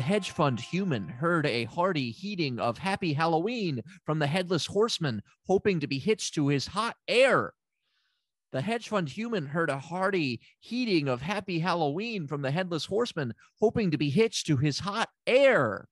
The hedge fund human heard a hearty heating of Happy Halloween from the headless horseman, hoping to be hitched to his hot air. The hedge fund human heard a hearty heating of Happy Halloween from the headless horseman, hoping to be hitched to his hot air.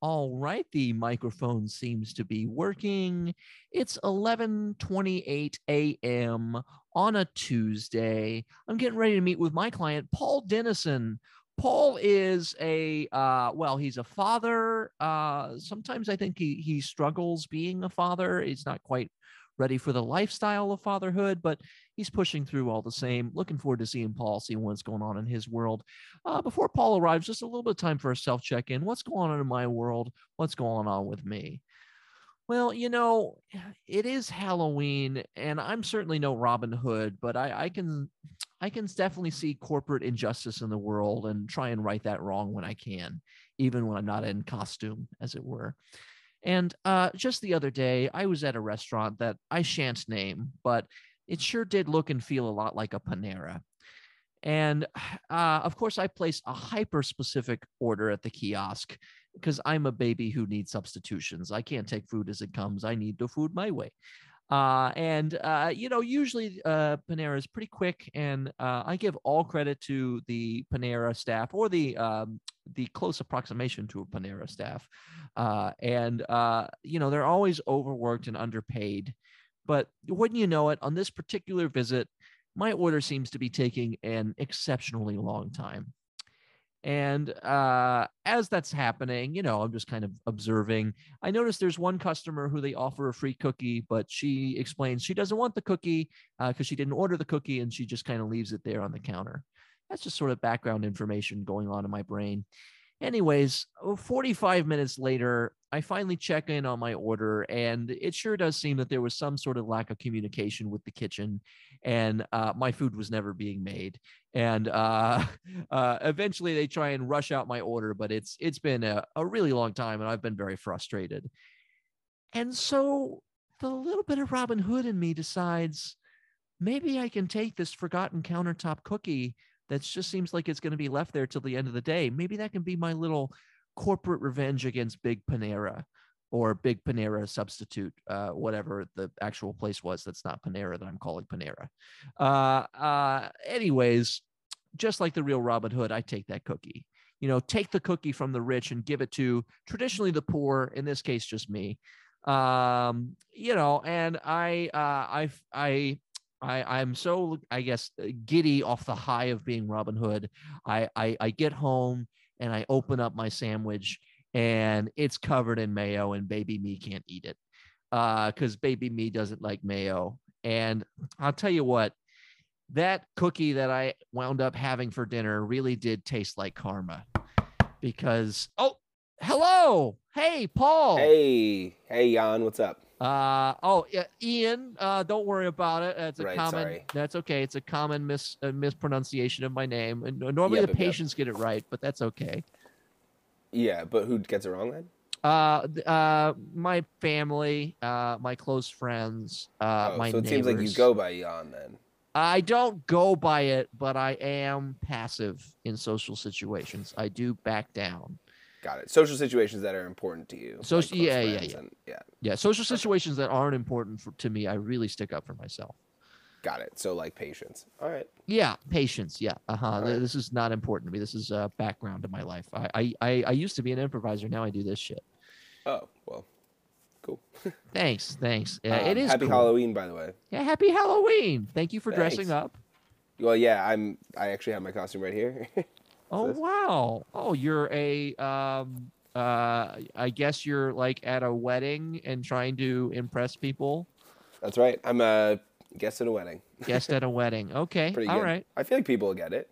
All right, the microphone seems to be working. It's 11:28 a.m. on a Tuesday. I'm getting ready to meet with my client, Paul Dennison. Paul is a uh, well, he's a father. Uh, sometimes I think he he struggles being a father. He's not quite ready for the lifestyle of fatherhood, but he's pushing through all the same. Looking forward to seeing Paul, seeing what's going on in his world. Uh, before Paul arrives, just a little bit of time for a self check in. What's going on in my world? What's going on with me? Well, you know, it is Halloween, and I'm certainly no Robin Hood, but I, I can I can definitely see corporate injustice in the world and try and right that wrong when I can, even when I'm not in costume, as it were. And uh, just the other day, I was at a restaurant that I shan't name, but it sure did look and feel a lot like a Panera. And uh, of course, I placed a hyper specific order at the kiosk because I'm a baby who needs substitutions. I can't take food as it comes. I need the food my way. Uh, and uh, you know, usually uh, Panera is pretty quick, and uh, I give all credit to the Panera staff or the um, the close approximation to a Panera staff. Uh, and uh, you know, they're always overworked and underpaid. But wouldn't you know it, on this particular visit, my order seems to be taking an exceptionally long time. And uh, as that's happening, you know, I'm just kind of observing. I notice there's one customer who they offer a free cookie, but she explains she doesn't want the cookie because she didn't order the cookie and she just kind of leaves it there on the counter. That's just sort of background information going on in my brain. Anyways, oh, 45 minutes later, I finally check in on my order, and it sure does seem that there was some sort of lack of communication with the kitchen, and uh, my food was never being made. And uh, uh, eventually, they try and rush out my order, but it's it's been a, a really long time, and I've been very frustrated. And so, the little bit of Robin Hood in me decides maybe I can take this forgotten countertop cookie that just seems like it's going to be left there till the end of the day. Maybe that can be my little corporate revenge against Big Panera or Big Panera substitute, uh, whatever the actual place was. That's not Panera that I'm calling Panera. Uh, uh, anyways, just like the real Robin Hood, I take that cookie. You know, take the cookie from the rich and give it to traditionally the poor. In this case, just me. Um, you know, and I, uh, I, I I, I'm so, I guess, giddy off the high of being Robin Hood. I, I, I get home and I open up my sandwich and it's covered in mayo and baby me can't eat it because uh, baby me doesn't like mayo. And I'll tell you what, that cookie that I wound up having for dinner really did taste like karma because, oh, hello. Hey, Paul. Hey, hey, Jan, what's up? Uh oh, yeah, Ian. Uh, don't worry about it. That's a Right, common. sorry. That's okay. It's a common mis uh, mispronunciation of my name, and normally Yep, the yep, yep. patients get it right, but that's okay. Yeah, but who gets it wrong then? Uh, uh, my family, uh, my close friends, uh, oh, my so it seems like you go by Jan then. I don't go by it, but I am passive in social situations. I do back down. Got it. Social situations that are important to you. So- like yeah, yeah, yeah. and- yeah. Yeah, social situations that aren't important for, to me, I really stick up for myself. Got it. So like patience. All right. Yeah, patience. Yeah, uh huh. Alright. This is not important to me. This is uh, background to my life. I, I I I used to be an improviser. Now I do this shit. Oh well, cool. Thanks, thanks. Yeah, Um, it is happy cool. Halloween, by the way. Yeah, happy Halloween. Thank you for dressing up. Well, yeah, I'm. I actually have my costume right here. Oh this? wow. Oh, you're a um uh I guess you're like at a wedding and trying to impress people. That's right. I'm a guest at a wedding. Guest at a wedding. Okay. Pretty All good. right. I feel like people will get it.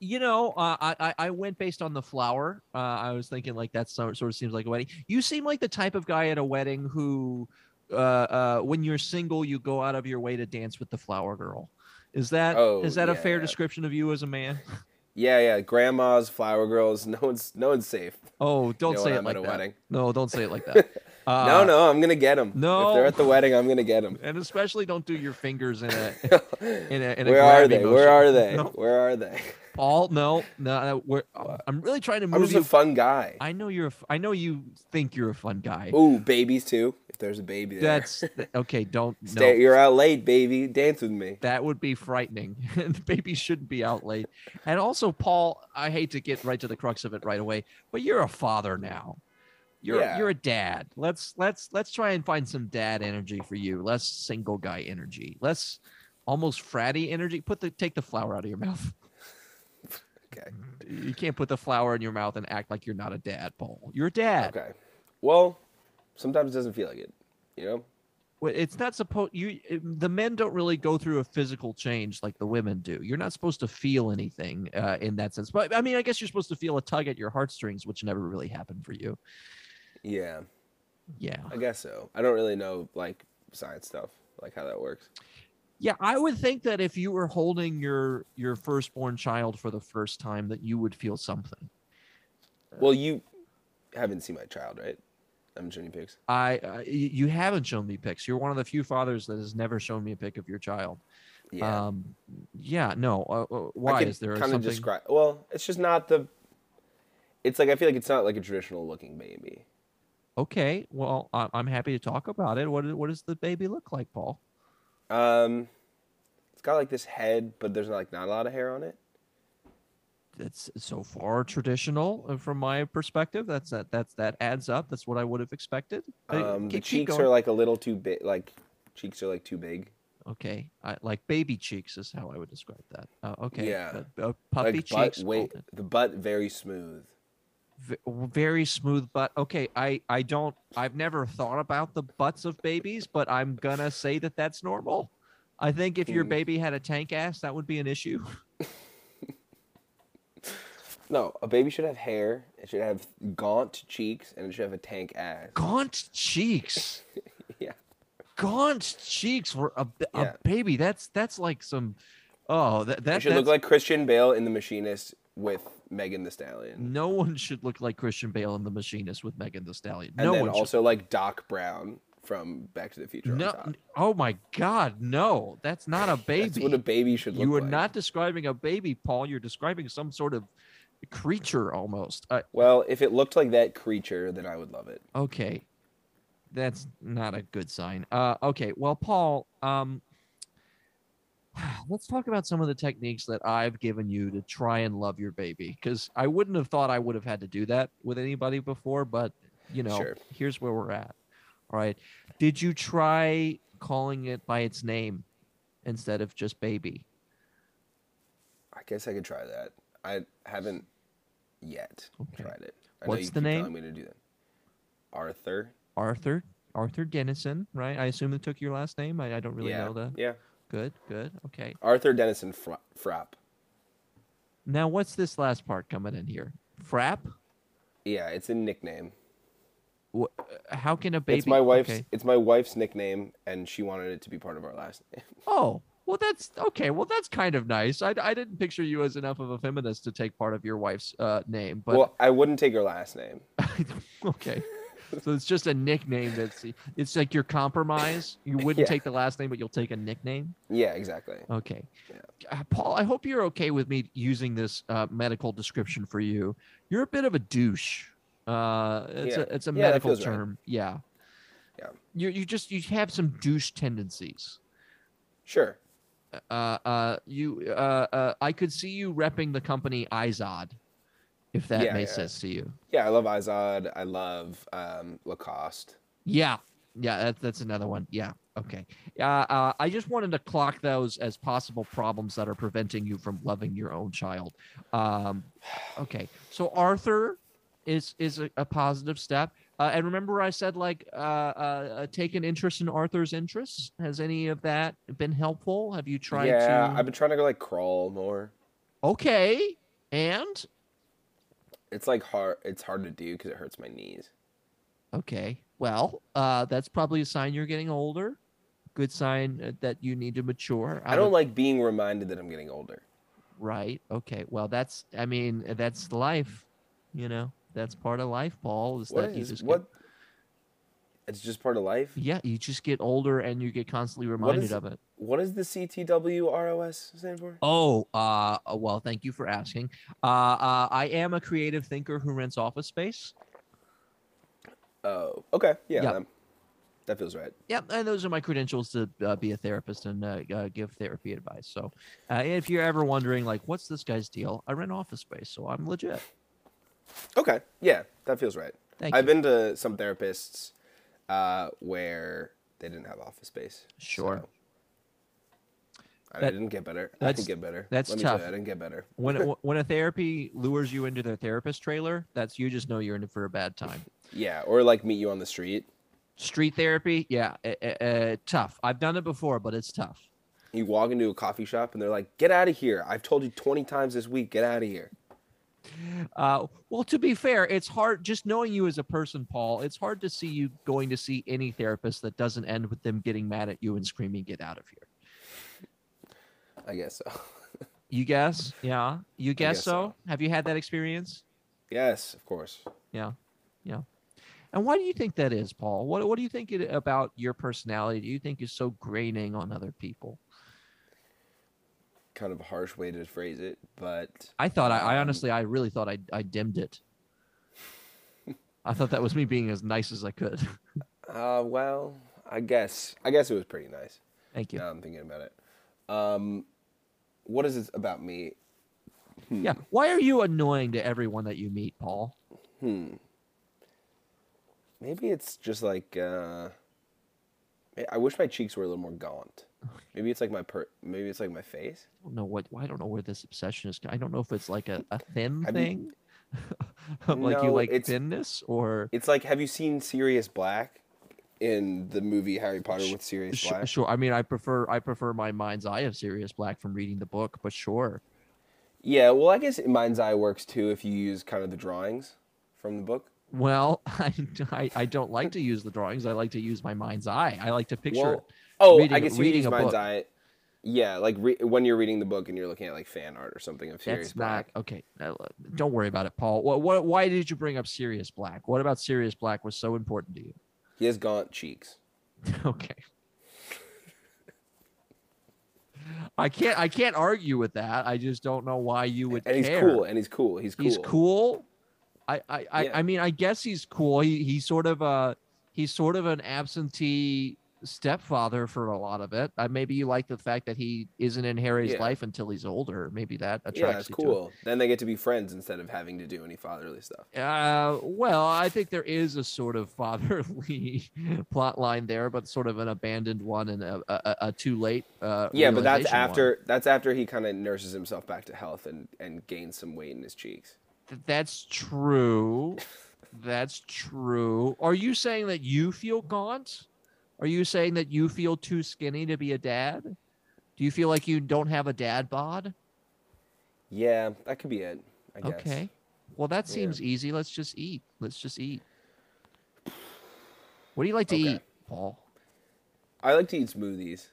You know, uh, I I- I went based on the flower. Uh, I was thinking like that sort sort of seems like a wedding. You seem like the type of guy at a wedding who, uh, uh, when you're single, you go out of your way to dance with the flower girl. Is that is Oh, that a fair description of you as a man? Yeah, yeah. Grandmas, flower girls. No one's no one's safe. Oh, don't know say it like at a that. wedding. No, don't say it like that. Uh, no, no, I'm gonna get them. no. if they're at the wedding, I'm gonna get them. and especially don't do your fingers in a in a, in a Where are they? Where are they? Where are they? Paul, no, no. I'm really trying to move. I'm just you. a fun guy. I know you're. a I know you think you're a fun guy. Ooh, babies too. There's a baby there, That's okay. Don't no. You're out late, baby. Dance with me. That would be frightening. the baby shouldn't be out late. And also, Paul, I hate to get right to the crux of it right away, but you're a father now. You're Yeah. you're a dad. Let's let's let's try and find some dad energy for you. Less single guy energy. Less almost fratty energy. Put the take the flower out of your mouth. Okay. You can't put the flower in your mouth and act like you're not a dad, Paul. You're a dad. Okay. Well, sometimes it doesn't feel like it. You know. Well, It's not supposed you the men don't really go through a physical change like the women do. You're not supposed to feel anything uh, in that sense. But I mean, I guess you're supposed to feel a tug at your heartstrings, which never really happened for you. Yeah, Yeah. I guess so. I don't really know like science stuff, like how that works. Yeah, I would think that if you were holding your your firstborn child for the first time that you would feel something. Well, you haven't seen my child, right? I'm Jenny Pigs. I uh, you haven't shown me pics. You're one of the few fathers that has never shown me a pic of your child. Yeah. Um yeah, no. Uh, uh, why is there kind of something describe? Well, it's just not the. It's like I feel like it's not like a traditional looking baby. Okay, well, I- I'm happy to talk about it. What, what does the baby look like, Paul? Um, it's got like this head, but there's like not a lot of hair on it. That's so far traditional uh, from my perspective. That's that. That's that adds up. That's what I would have expected. Um, the keep- keep cheeks are like a little too big. Like cheeks are like too big. okay. I, like baby cheeks is how I would describe that. Uh, okay. Yeah. uh, puppy like cheeks. butt, wait, the butt very smooth. V- very smooth butt. Okay, I I don't. I've never thought about the butts of babies, but I'm gonna say that that's normal. I think if your Hmm. baby had a tank ass, that would be an issue. No, a baby should have hair. It should have gaunt cheeks, and it should have a tank ass. Gaunt cheeks. Yeah. Gaunt cheeks for a, a Yeah. baby. That's that's like some. Oh, that It that should look like Christian Bale in The Machinist with Megan Thee Stallion. no one should look like Christian Bale in The Machinist with Megan Thee Stallion. And no then one should. also like Doc Brown from Back to the Future. No. Oh my God, no! That's not a baby. That's what a baby should look like. you are like. not describing a baby, Paul. You're describing some sort of creature almost. Uh, Well, if it looked like that creature, then I would love it. okay, that's not a good sign. Uh, okay, well, Paul, um, let's talk about some of the techniques that I've given you to try and love your baby. Because I wouldn't have thought I would have had to do that with anybody before, but you know, Sure. here's where we're at. All right, did you try calling it by its name instead of just baby? I guess I could try that. I haven't yet Okay. tried it. I What's the name? telling me to do that. Arthur. Arthur Arthur Dennison, right? I assume it took your last name. I, I don't really yeah. know that. Yeah. Good, good. Okay. Arthur Dennison Fra- Frapp. Now what's this last part coming in here? Frap? Yeah, it's a nickname. How can a baby? It's my wife's. Okay. It's my wife's nickname, and she wanted it to be part of our last name. Oh, well, that's okay. Well, that's kind of nice. I, I didn't picture you as enough of a feminist to take part of your wife's uh, name, but well, I wouldn't take her last name. okay. So it's just a nickname that's it's like your compromise. You wouldn't Yeah. take the last name, but you'll take a nickname. Yeah, exactly. Okay. Yeah. Uh, Paul, I hope you're okay with me using this uh, medical description for you. You're a bit of a douche. Uh, it's Yeah. a it's a medical feels right. term. Yeah. Yeah. You you just you have some douche tendencies. Sure. Uh, uh, you uh, uh, I could see you repping the company Izod, if that Yeah, makes yeah. sense to you. Yeah, I love Izod. I love um, Lacoste. Yeah, Yeah, that's that's another one. Yeah. Okay. Uh, uh, I just wanted to clock those as possible problems that are preventing you from loving your own child. Um, okay. So Arthur is is a, a positive step. Uh, and remember, I said like uh, uh, take an interest in Arthur's interests. Has any of that been helpful? Have you tried yeah, to? I've been trying to go like crawl more. Okay. And It's like hard. It's hard to do because it hurts my knees. Okay. Well, uh, that's probably a sign you're getting older. Good sign uh, that you need to mature. I don't like being reminded that I'm getting older. Right. Okay. Well, that's. I mean, that's life. You know, that's part of life, Paul. Is What that you just what? It's just part of life. Yeah, you just get older and you get constantly reminded is- of it. What does the CTWROS stand for? Oh, uh, well, thank you for asking. Uh, uh, I am a creative thinker who rents office space. Oh, okay, yeah, Yeah. That, feels right. Yep, and those are my credentials to uh, be a therapist and uh, uh, give therapy advice. So, uh, if you're ever wondering, like, what's this guy's deal? I rent office space, so I'm legit. Okay, yeah, that feels right. Thank I've you. been to some therapists uh, where they didn't have office space. Sure. so- I didn't get better. I didn't get better. that's Let tough. you, I didn't get better. When when a therapy lures you into their therapist trailer, that's you just know you're in for a bad time. Yeah, or like meet you on the street. Street therapy, yeah, uh, uh, tough. I've done it before, but it's tough. You walk into a coffee shop and they're like, "Get out of here! I've told you twenty times this week. Get out of here." Uh, well, to be fair, it's hard just knowing you as a person, Paul. It's hard to see you going to see any therapist that doesn't end with them getting mad at you and screaming, "Get out of here!" I guess so. You guess? Yeah, you guess, guess so? so. Have you had that experience? yes, of course. Yeah, yeah. And why do you think that is, Paul? What What do you think it, about your personality? Do you think is so graining on other people? Kind of a harsh way to phrase it, but I thought I, I Um, honestly I really thought I I dimmed it. I thought that was me being as nice as I could. uh, well, I guess I guess it was pretty nice. Thank you. Now I'm thinking about it. Um, what is it about me? Yeah. Why are you annoying to everyone that you meet, Paul? Hmm. Maybe it's just like uh, I wish my cheeks were a little more gaunt. Maybe it's like my per. Maybe it's like my face. I don't know what I don't know where this obsession is. I don't know if it's like a, a thin Have you- thing. like you No, like it's- thinness or It's like, have you seen Sirius Black in the movie Harry Potter with Sirius sure, Black? sure. I mean, I prefer I prefer my mind's eye of Sirius Black from reading the book, but sure. Yeah, well, I guess Mind's Eye works too if you use kind of the drawings from the book. Well, I, I, I don't like to use the drawings. I like to use my mind's eye. I like to picture Well, it. Oh, reading- I guess you reading use a Mind's book. Eye. Yeah, like re- when you're reading the book and you're looking at like fan art or something of Sirius That's Black. not okay. Don't worry about it, Paul. What, what? Why did you bring up Sirius Black? What about Sirius Black was so important to you? He has gaunt cheeks. Okay. I can't. I can't argue with that. I just don't know why you would and he's care. cool. And he's cool. He's cool. He's cool. I. I. I, Yeah. I mean, I guess he's cool. He. He's sort of a. He's sort of an absentee stepfather for a lot of it. Uh, maybe you like the fact that he isn't in Harry's Yeah. life until he's older. Maybe that attracts Yeah, it's you to cool. Then they get to be friends instead of having to do any fatherly stuff. Uh, well, I think there is a sort of fatherly plot line there, but sort of an abandoned one and a, a, a- too late. Uh, Yeah, but that's realization one. after that's after he kind of nurses himself back to health and and gains some weight in his cheeks. That's true. That's true. Are you saying that you feel gaunt? Are you saying that you feel too skinny to be a dad? Do you feel like you don't have a dad bod? Yeah, that could be it. I guess. Okay. Well, that Yeah. seems easy. Let's just eat. Let's just eat. What do you like to Okay. eat, Paul? I like to eat smoothies.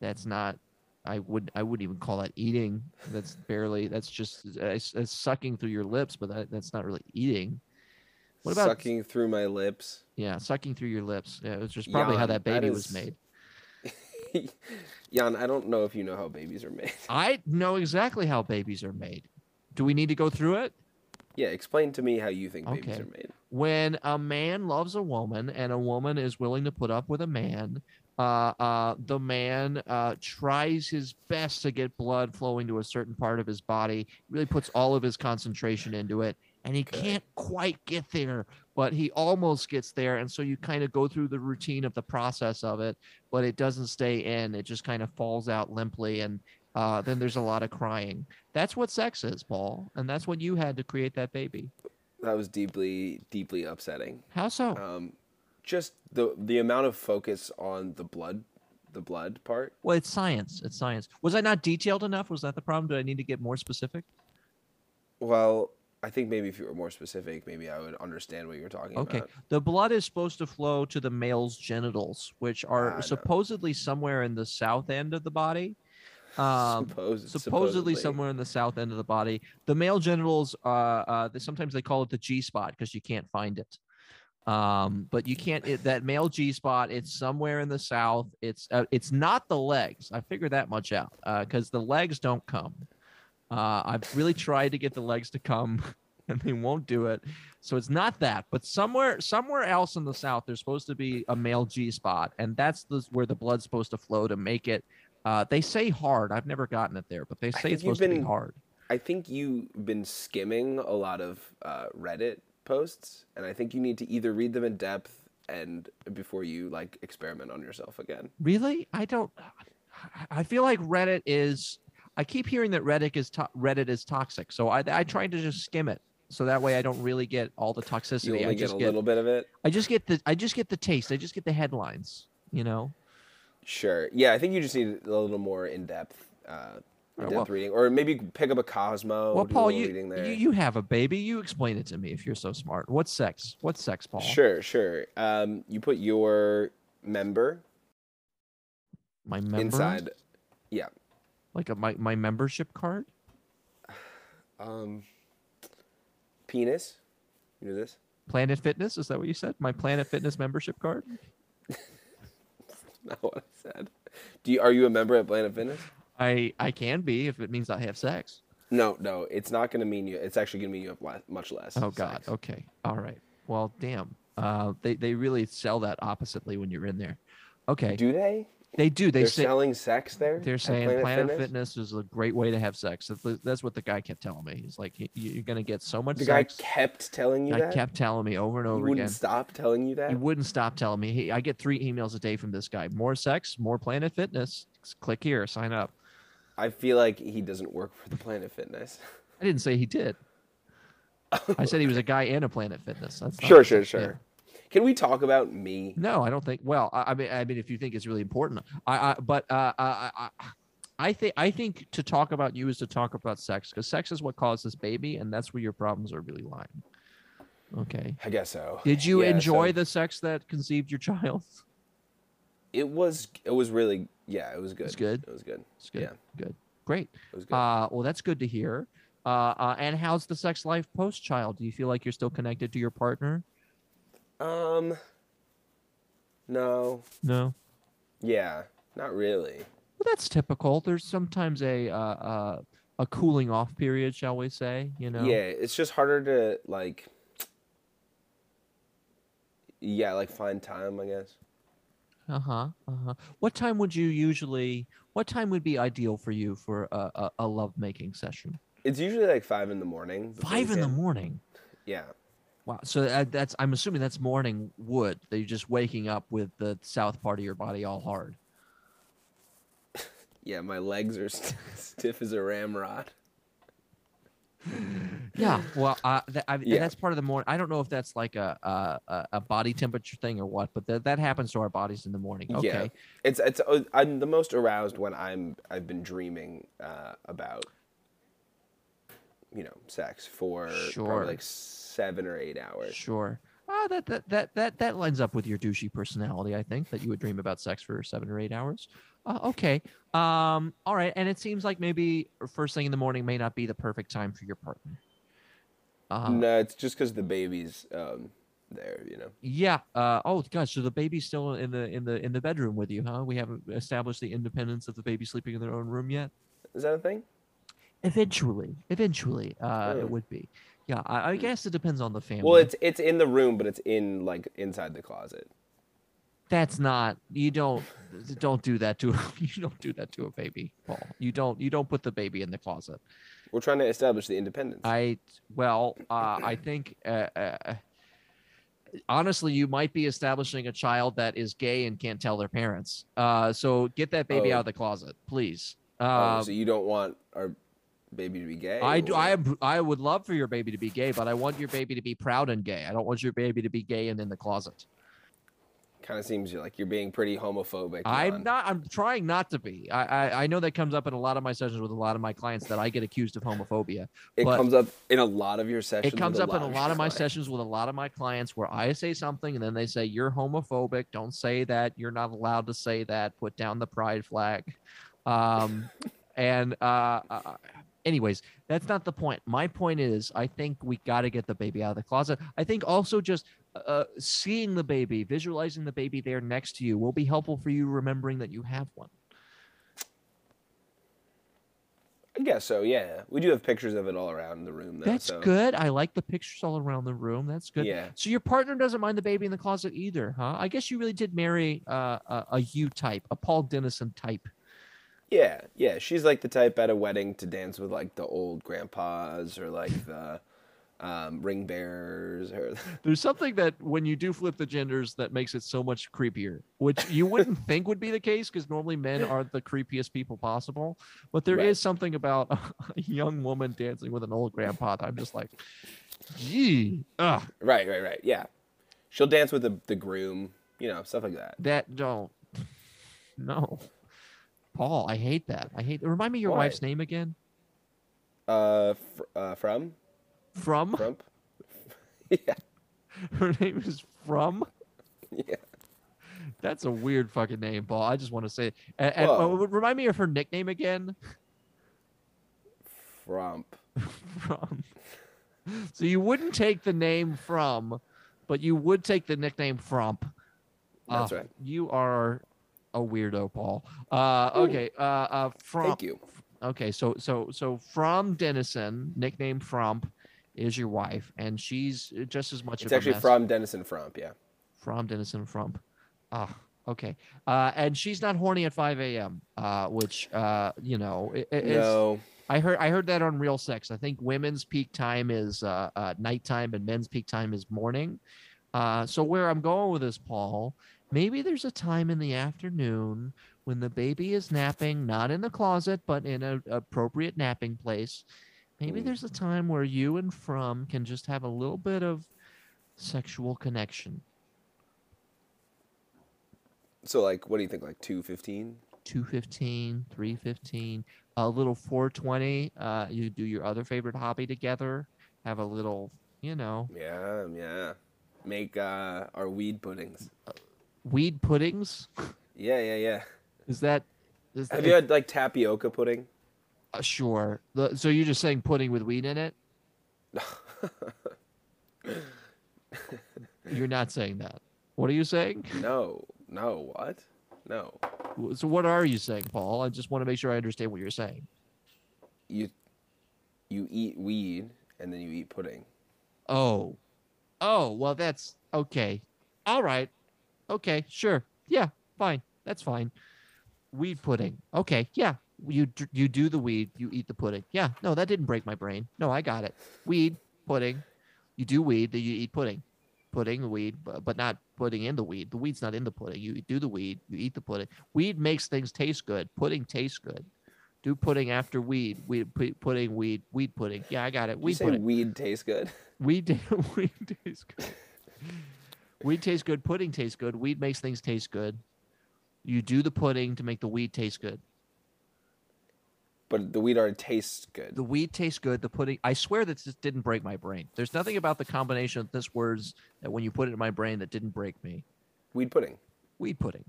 That's not. I would. I wouldn't even call that eating. That's barely. That's just uh, it's, it's sucking through your lips, but that, that's not really eating. What about sucking through my lips? Yeah, sucking through your lips. Yeah, which is probably how Jan, that that baby was made. Jan, I don't know if you know how babies are made. I know exactly how babies are made. Do we need to go through it? Yeah, explain to me how you think babies Okay. are made. When a man loves a woman and a woman is willing to put up with a man, uh, uh, the man uh, tries his best to get blood flowing to a certain part of his body, really puts all of his concentration into it, and he Okay. can't quite get there. but he almost gets there. And so you kind of go through the routine of the process of it, but it doesn't stay in. It just kind of falls out limply. And uh, then there's a lot of crying. That's what sex is, Paul. And that's what you had to create that baby. That was deeply, deeply upsetting. How so? Um, just the the amount of focus on the blood, the blood part. well, it's science. It's science. Was I not detailed enough? Was that the problem? Do I need to get more specific? Well, I think maybe if you were more specific, maybe I would understand what you're talking Okay. about. Okay. The blood is supposed to flow to the male's genitals, which are Ah, no. supposedly somewhere in the south end of the body. Um, Suppose, supposedly somewhere in the south end of the body. The male genitals, uh, uh, they, sometimes they call it the G spot because you can't find it. Um, but you can't. It, that male G spot, it's somewhere in the south. It's uh, it's not the legs. I figured that much out because the legs don't come. Uh, I've really tried to get the legs to come, and they won't do it. So it's not that. But somewhere somewhere else in the south, there's supposed to be a male G spot, and that's the, where the blood's supposed to flow to make it. Uh, they say hard. I've never gotten it there, but they say it's supposed to be been- hard. I think you've been skimming a lot of uh, Reddit posts, and I think you need to either read them in depth and before you like experiment on yourself again. Really? I don't. I feel like Reddit is. I keep hearing that Reddit is to, Reddit is toxic, so I I tried to just skim it, so that way I don't really get all the toxicity. You only I get just a get, little bit of it. I just get the I just get the taste. I just get the headlines. You know. Sure. Yeah, I think you just need a little more in depth, uh, in-depth well- reading, or maybe pick up a Cosmo. well, Paul, you, reading there. you you have a baby. You explain it to me if you're so smart. What's sex? What's sex, Paul? Sure, sure. Um, you put your member My member inside. Yeah. Like a, my my membership card. Um, penis. You know this? Planet Fitness. Is that what you said? My Planet Fitness membership card. Not what I said. Do you? Are you a member at Planet Fitness? I I can be if it means I have sex. No, no. It's not going to mean you. It's actually going to mean you have le- much less. Oh God. sex. Okay. All right. Well, damn. Uh, they they really sell that oppositely when you're in there. Okay. Do they? They do. They They're say selling sex there. they're saying Planet, Fitness? is a great way to have sex. That's what the guy kept telling me. He's like, "You- you're gonna get so much The guy kept telling you that. kept telling me over and he over wouldn't again. stop telling you that. He wouldn't stop telling me. He, I get three emails a day from this guy. More sex, more Planet Fitness. Just click here, sign up. I feel like he doesn't work for the Planet Fitness. I didn't say he did. I said he was a guy in a Planet Fitness. That's Sure, sure. Sure. Can we talk about me? No, I don't think. Well, I, I mean, I mean, if you think it's really important, I, I but uh, I, I, I think I think to talk about you is to talk about sex because sex is what caused this baby, and that's where your problems are really lying. Okay. I guess so. Did you Yeah, enjoy so the sex that conceived your child? It was. It was really. Yeah, it was good. It's good? It was good. It's good. Yeah. Good. Great. It was good. Uh, well, that's good to hear. Uh, uh, and how's the sex life post child? Do you feel like you're still connected to your partner? Um. No. No. Yeah. Not really. Well, that's typical. There's sometimes a uh, uh, a cooling off period, shall we say? You know. Yeah, it's just harder to like. Yeah, like find time. I guess. Uh huh. Uh huh. What time would you usually? What time would be ideal for you for a a, a love making session? It's usually like five in the morning. Five in the morning. Yeah. Wow. So that, that's I'm assuming that's morning wood. That you're just waking up with the south part of your body all hard. Yeah, my legs are st- stiff as a ramrod. Yeah. Well, uh, that, I, Yeah. that's part of the morning. I don't know if that's like a a, a- a body temperature thing or what, but that that happens to our bodies in the morning. Okay. Yeah. It's it's uh, I'm the most aroused when I'm I've been dreaming uh, about you know sex for Sure. probably like seven or eight hours. Sure. Ah, that, that that that that lines up with your douchey personality. I think that you would dream about sex for seven or eight hours. Uh, okay. Um. All right. And it seems like maybe first thing in the morning may not be the perfect time for your partner. Uh, No, it's just because the baby's um, there. You know. Yeah. Uh, oh gosh. So the baby's still in the in the in the bedroom with you, huh? We haven't established the independence of the baby sleeping in their own room yet. Is that a thing? Eventually, eventually, uh, Hmm. it would be. Yeah. I, I guess it depends on the family. Well, it's it's in the room, but it's in like inside the closet. that's not you don't don't do that to you don't do that to a baby paul you don't you don't put the baby in the closet We're trying to establish the independence. i well uh, i think uh, uh, honestly, you might be establishing a child that is gay and can't tell their parents. Uh, so get that baby Oh. out of the closet, please. Oh, Uh, so you don't want our baby to be gay? I do. or- I am. I would love for your baby to be gay, but I want your baby to be proud and gay. I don't want your baby to be gay and in the closet. Kind of seems like you're being pretty homophobic. I'm not. I'm trying not to be. I, I I know that comes up in a lot of my sessions with a lot of my clients that I get accused of homophobia. It comes up in a lot of your sessions. It comes up in a lot of my clients. sessions with a lot of my clients where I say something and then they say you're homophobic. Don't say that. You're not allowed to say that. Put down the pride flag. Um, and uh, anyways, that's not the point. My point is, I think we got to get the baby out of the closet. I think also just uh, seeing the baby, visualizing the baby there next to you will be helpful for you remembering that you have one. I guess so. Yeah, we do have pictures of it all around the room. Though, That's so. good. I like the pictures all around the room. That's good. Yeah. So your partner doesn't mind the baby in the closet either, huh? I guess you really did marry uh, a, a U type, a Paul Dennison type. Yeah, yeah. She's like the type at a wedding to dance with like the old grandpas or like the um, ring bearers or There's something that when you do flip the genders that makes it so much creepier, which you wouldn't think would be the case because normally men aren't the creepiest people possible. But there is Right. something about a young woman dancing with an old grandpa that I'm just like, gee, ugh, right, right, right. Yeah, she'll dance with the the groom, you know, stuff like that. that don't. No. Paul, I hate that. I hate. Remind me your Why? wife's name again. Uh, fr- uh from From Trump. yeah, her name is From. yeah. That's a weird fucking name, Paul. I just want to say. And, and uh, remind me of her nickname again. Frump. From. So you wouldn't take the name From, but you would take the nickname Frump. That's Ah, right. You are a weirdo, Paul. Uh, okay. Uh, uh, Frump. Thank you. Okay, so so so from Dennison, nickname Frump, is your wife, and she's just as much It's of actually a mess. from Dennison Frump. Yeah. from Dennison Frump. Ah, okay. Uh, and she's not horny at 5 a.m. Uh, which uh, you know, i- i- is, No. I heard I heard that on Real Sex. I think women's peak time is uh, uh, nighttime, and men's peak time is morning. Uh, so where I'm going with this, Paul, maybe there's a time in the afternoon when the baby is napping, not in the closet, but in an appropriate napping place. Maybe Mm. there's a time where you and From can just have a little bit of sexual connection. So like, what do you think? Like two fifteen? 215 315 a little 420 uh you do your other favorite hobby together have a little you know Yeah, yeah. Make uh, our weed puddings. Weed puddings Yeah, yeah, yeah. is that is that Have that, you had like tapioca pudding? uh, sure The- so you're just saying pudding with weed in it you're not saying that what are you saying No, no. What? No. so what are you saying paul i just want to make sure i understand what you're saying You you eat weed and then you eat pudding. Oh. Oh, well that's okay. All right. Okay, sure. Yeah, fine. That's fine. Weed pudding. Okay, yeah. You you do the weed, you eat the pudding. Yeah. No, that didn't break my brain. No, I got it. Weed, pudding. You do weed, then you eat pudding. Pudding, the weed, but, not putting in the weed. The weed's not in the pudding. You do the weed, you eat the pudding. Weed makes things taste good. Pudding tastes good. Do pudding after weed. Weed pudding, weed, weed pudding. Yeah, I got it. Did you Weed say pudding. weed tastes good? Weed, weed tastes good. Weed tastes good. Pudding tastes good. Weed makes things taste good. You do the pudding to make the weed taste good. But the weed already tastes good. The weed tastes good. The pudding. I swear that this didn't break my brain. There's nothing about the combination of this words that when you put it in my brain that didn't break me. Weed pudding. Weed pudding.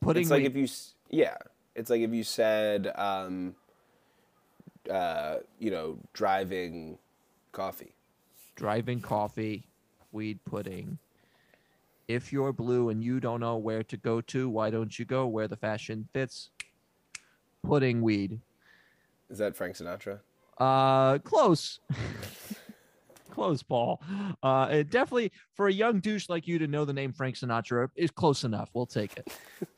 Pudding. it's like weed- if you yeah, it's like if you said um uh you know, driving coffee. driving coffee, weed pudding. If you're blue and you don't know where to go to, why don't you go where the fashion fits? Pudding weed. Is that Frank Sinatra? Uh, close. close, Paul. Uh, it definitely for a young douche like you to know the name Frank Sinatra is close enough. We'll take it.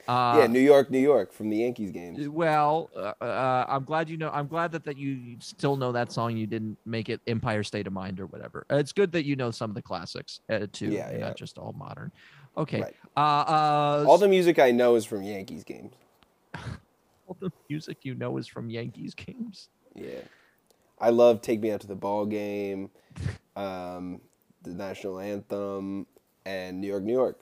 Uh, yeah, New York, New York from the Yankees games. Well, uh, uh, I'm glad you know. I'm glad that that you still know that song. You didn't make it Empire State of Mind or whatever. It's good that you know some of the classics uh, too, Yeah, yeah. not just all modern. Okay. Right. Uh, uh, All the music I know is from Yankees games. all the music you know is from Yankees games. Yeah. I love Take Me Out to the Ball Game, um, the national anthem, and New York, New York,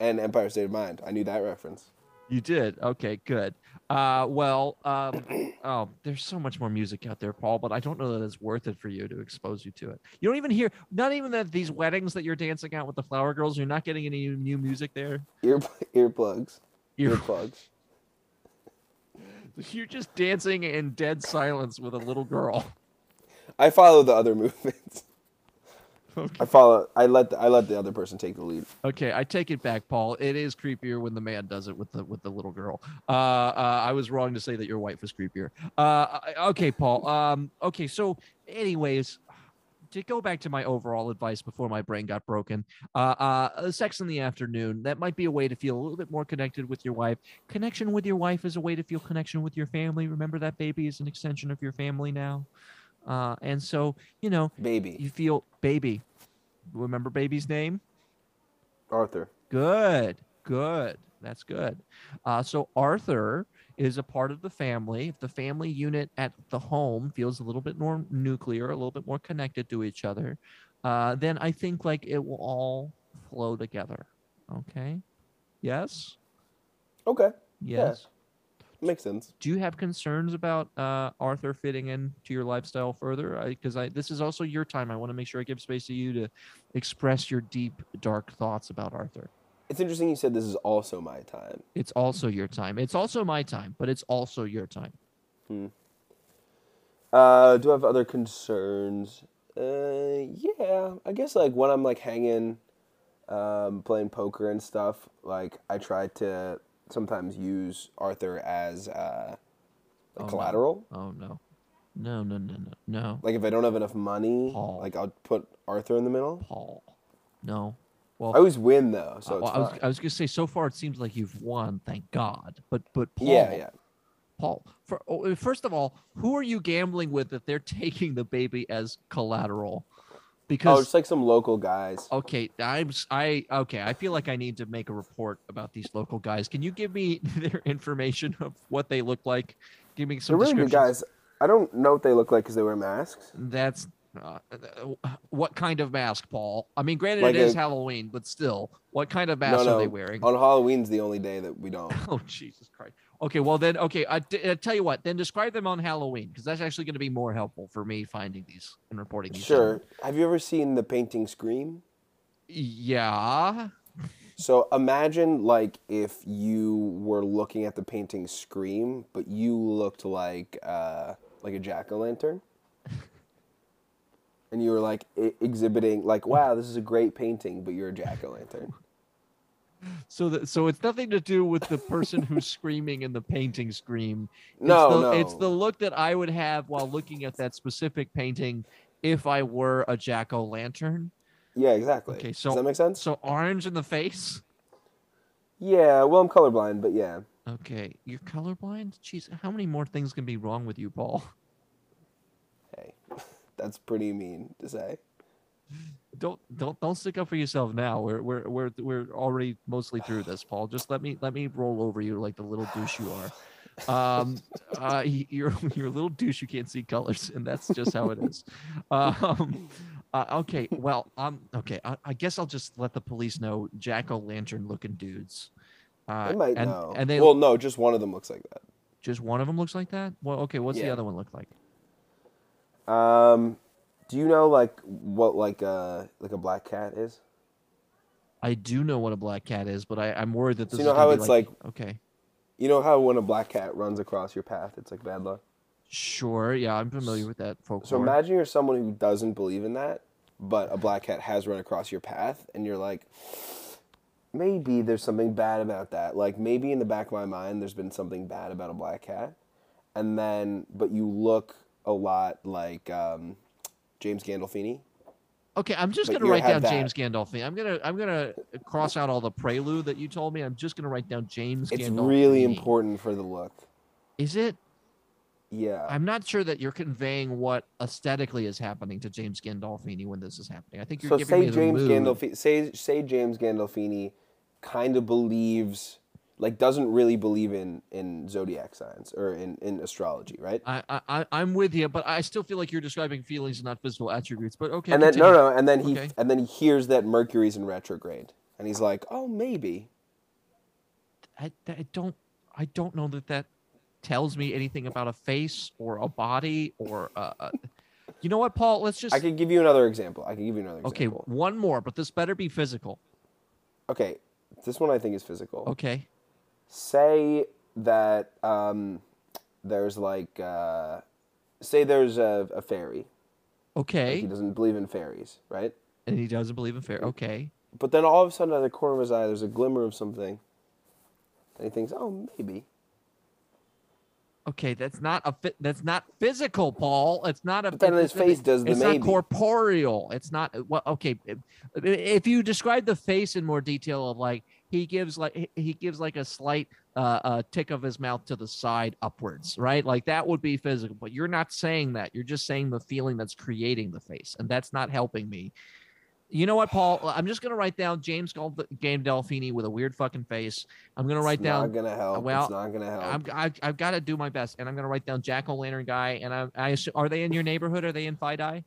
and Empire State of Mind. I knew that reference. You did. Okay, good. Uh, well, um, oh, there's so much more music out there, Paul, but I don't know that it's worth it for you to expose you to it. You don't even hear, not even that these weddings that you're dancing at with the flower girls, you're not getting any new music there. Ear earplugs. You're, Earplugs. you're just dancing in dead silence with a little girl. I follow the other movements. Okay. I follow. I let the, I let the other person take the lead. Okay, I take it back, Paul. It is creepier when the man does it with the with the little girl. Uh, uh I was wrong to say that your wife was creepier. Uh, okay, Paul. Um, okay, so anyways, to go back to my overall advice before my brain got broken, uh, uh, sex in the afternoon. That might be a way to feel a little bit more connected with your wife. Connection with your wife is a way to feel connection with your family. Remember that baby is an extension of your family now. Uh, and so you know Baby you feel baby. Remember baby's name? Arthur. Good, good. That's good. Uh, so Arthur is a part of the family. If the family unit at the home feels a little bit more nuclear, a little bit more connected to each other, uh, then I think like it will all flow together. Okay. Yes. Okay. Yes. Makes sense. Do you have concerns about uh, Arthur fitting into your lifestyle further? Because I, this is also your time. I want to make sure I give space to you to express your deep, dark thoughts about Arthur. It's interesting you said this is also my time. It's also your time. It's also my time, but it's also your time. Uh, do I have other concerns? Uh, yeah, I guess like when I'm like hanging, um, playing poker and stuff, like I try to sometimes use Arthur as uh, Oh, like no. collateral. Oh no, no, no, no, no, no, Like if I don't have enough money, Paul. like I'll put Arthur in the middle. Paul. No. Well, I always win though, so I, it's I was I was gonna say so far it seems like you've won, thank God. But but Paul, Yeah, yeah. Paul. For, oh, first of all, who are you gambling with that they're taking the baby as collateral? Oh, Because it's like some local guys. Okay, I'm I okay. I feel like I need to make a report about these local guys. Can you give me their information of what they look like? Give me some They're really good guys. I don't know what they look like because they wear masks. That's uh, what kind of mask, Paul? I mean, granted Like it is a- Halloween, but still, what kind of mask no, are they wearing? On Halloween's the only day that we don't. Oh Jesus Christ! Okay, well then, okay. I, d- I tell you what, then describe them on Halloween because that's actually going to be more helpful for me finding these and reporting these. Sure. Have you ever seen the painting Scream? Yeah. So imagine like if you were looking at the painting Scream, but you looked like uh, like a jack o' lantern, and you were like e- exhibiting like, "Wow, this is a great painting," but you're a jack o' lantern. So that so it's nothing to do with the person who's screaming in the painting scream. It's No, the, no. It's the look that I would have while looking at that specific painting if I were a jack o' lantern. Yeah, exactly. Okay, so Does that make sense? So orange in the face. Yeah. Well, I'm colorblind, but yeah. Okay, you're colorblind. Jeez, how many more things can be wrong with you, Paul? Hey, that's pretty mean to say. Don't don't don't stick up for yourself now. We're we're we're we're already mostly through this, Paul. Just let me let me roll over you like the little douche you are. Um, uh, you're you're a little douche. You can't see colors, and that's just how it is. Um, uh, okay, well, um, okay. I, I guess I'll just let the police know jack o' lantern looking dudes. Uh, They might and, know. And they well, no, just one of them looks like that. just one of them looks like that. Well, okay. What's the other one look like? Um, do you know like what like a like a black cat is? I do know what a black cat is, but I, I'm worried that So this you is know how it's like, like- okay, You know how when a black cat runs across your path, it's like bad luck. sure, yeah, I'm familiar with that folklore. So imagine you're someone who doesn't believe in that, but a black cat has run across your path, and you're like, maybe there's something bad about that. Like maybe in the back of my mind, there's been something bad about a black cat, and then but you look a lot like um, James Gandolfini, Okay, I'm just gonna write down that. James Gandolfini. I'm gonna I'm gonna cross out all the prelude that you told me. I'm just gonna write down James It's Gandolfini. really important for the look. Is it? Yeah. I'm not sure that you're conveying what aesthetically is happening to James Gandolfini when this is happening. I think you're so giving say me the James mood. Gandolfini say say James Gandolfini kind of believes like doesn't really believe in in zodiac signs or in in astrology, right? I, I I'm with you, but I still feel like you're describing feelings and not physical attributes. But okay, and then no continue. no and then he Okay. and then he hears that Mercury's in retrograde and he's like, "Oh, maybe." I, I don't I don't know that that tells me anything about a face or a body or uh, uh, you know what, Paul? Let's just I could give you another example. I can give you another example. okay one more, but this better be physical. Okay. This one I think is physical. Okay, say that um, there's like uh, say there's a, a fairy Like, okay, he doesn't believe in fairies right and he doesn't believe in fairies. Okay, but then all of a sudden out of the corner of his eye there's a glimmer of something and he thinks oh maybe okay, that's not a fit. That's not physical, Paul. It's not a. But then his face does the It's maybe. not corporeal. It's not well. Okay, if- if you describe the face in more detail of like he gives like he- gives like a slight uh, uh tick of his mouth to the side upwards, right? Like that would be physical. But you're not saying that. You're just saying the feeling that's creating the face, and that's not helping me. You know what, Paul? I'm just gonna write down James Gold Game Delfini with a weird fucking face. I'm gonna write it's down not gonna help well, it's not gonna help I'm, I, I've got to do my best, and I'm going to write down Jack O' Lantern guy. And I, I assume, are they in your neighborhood? Are they in FiDi?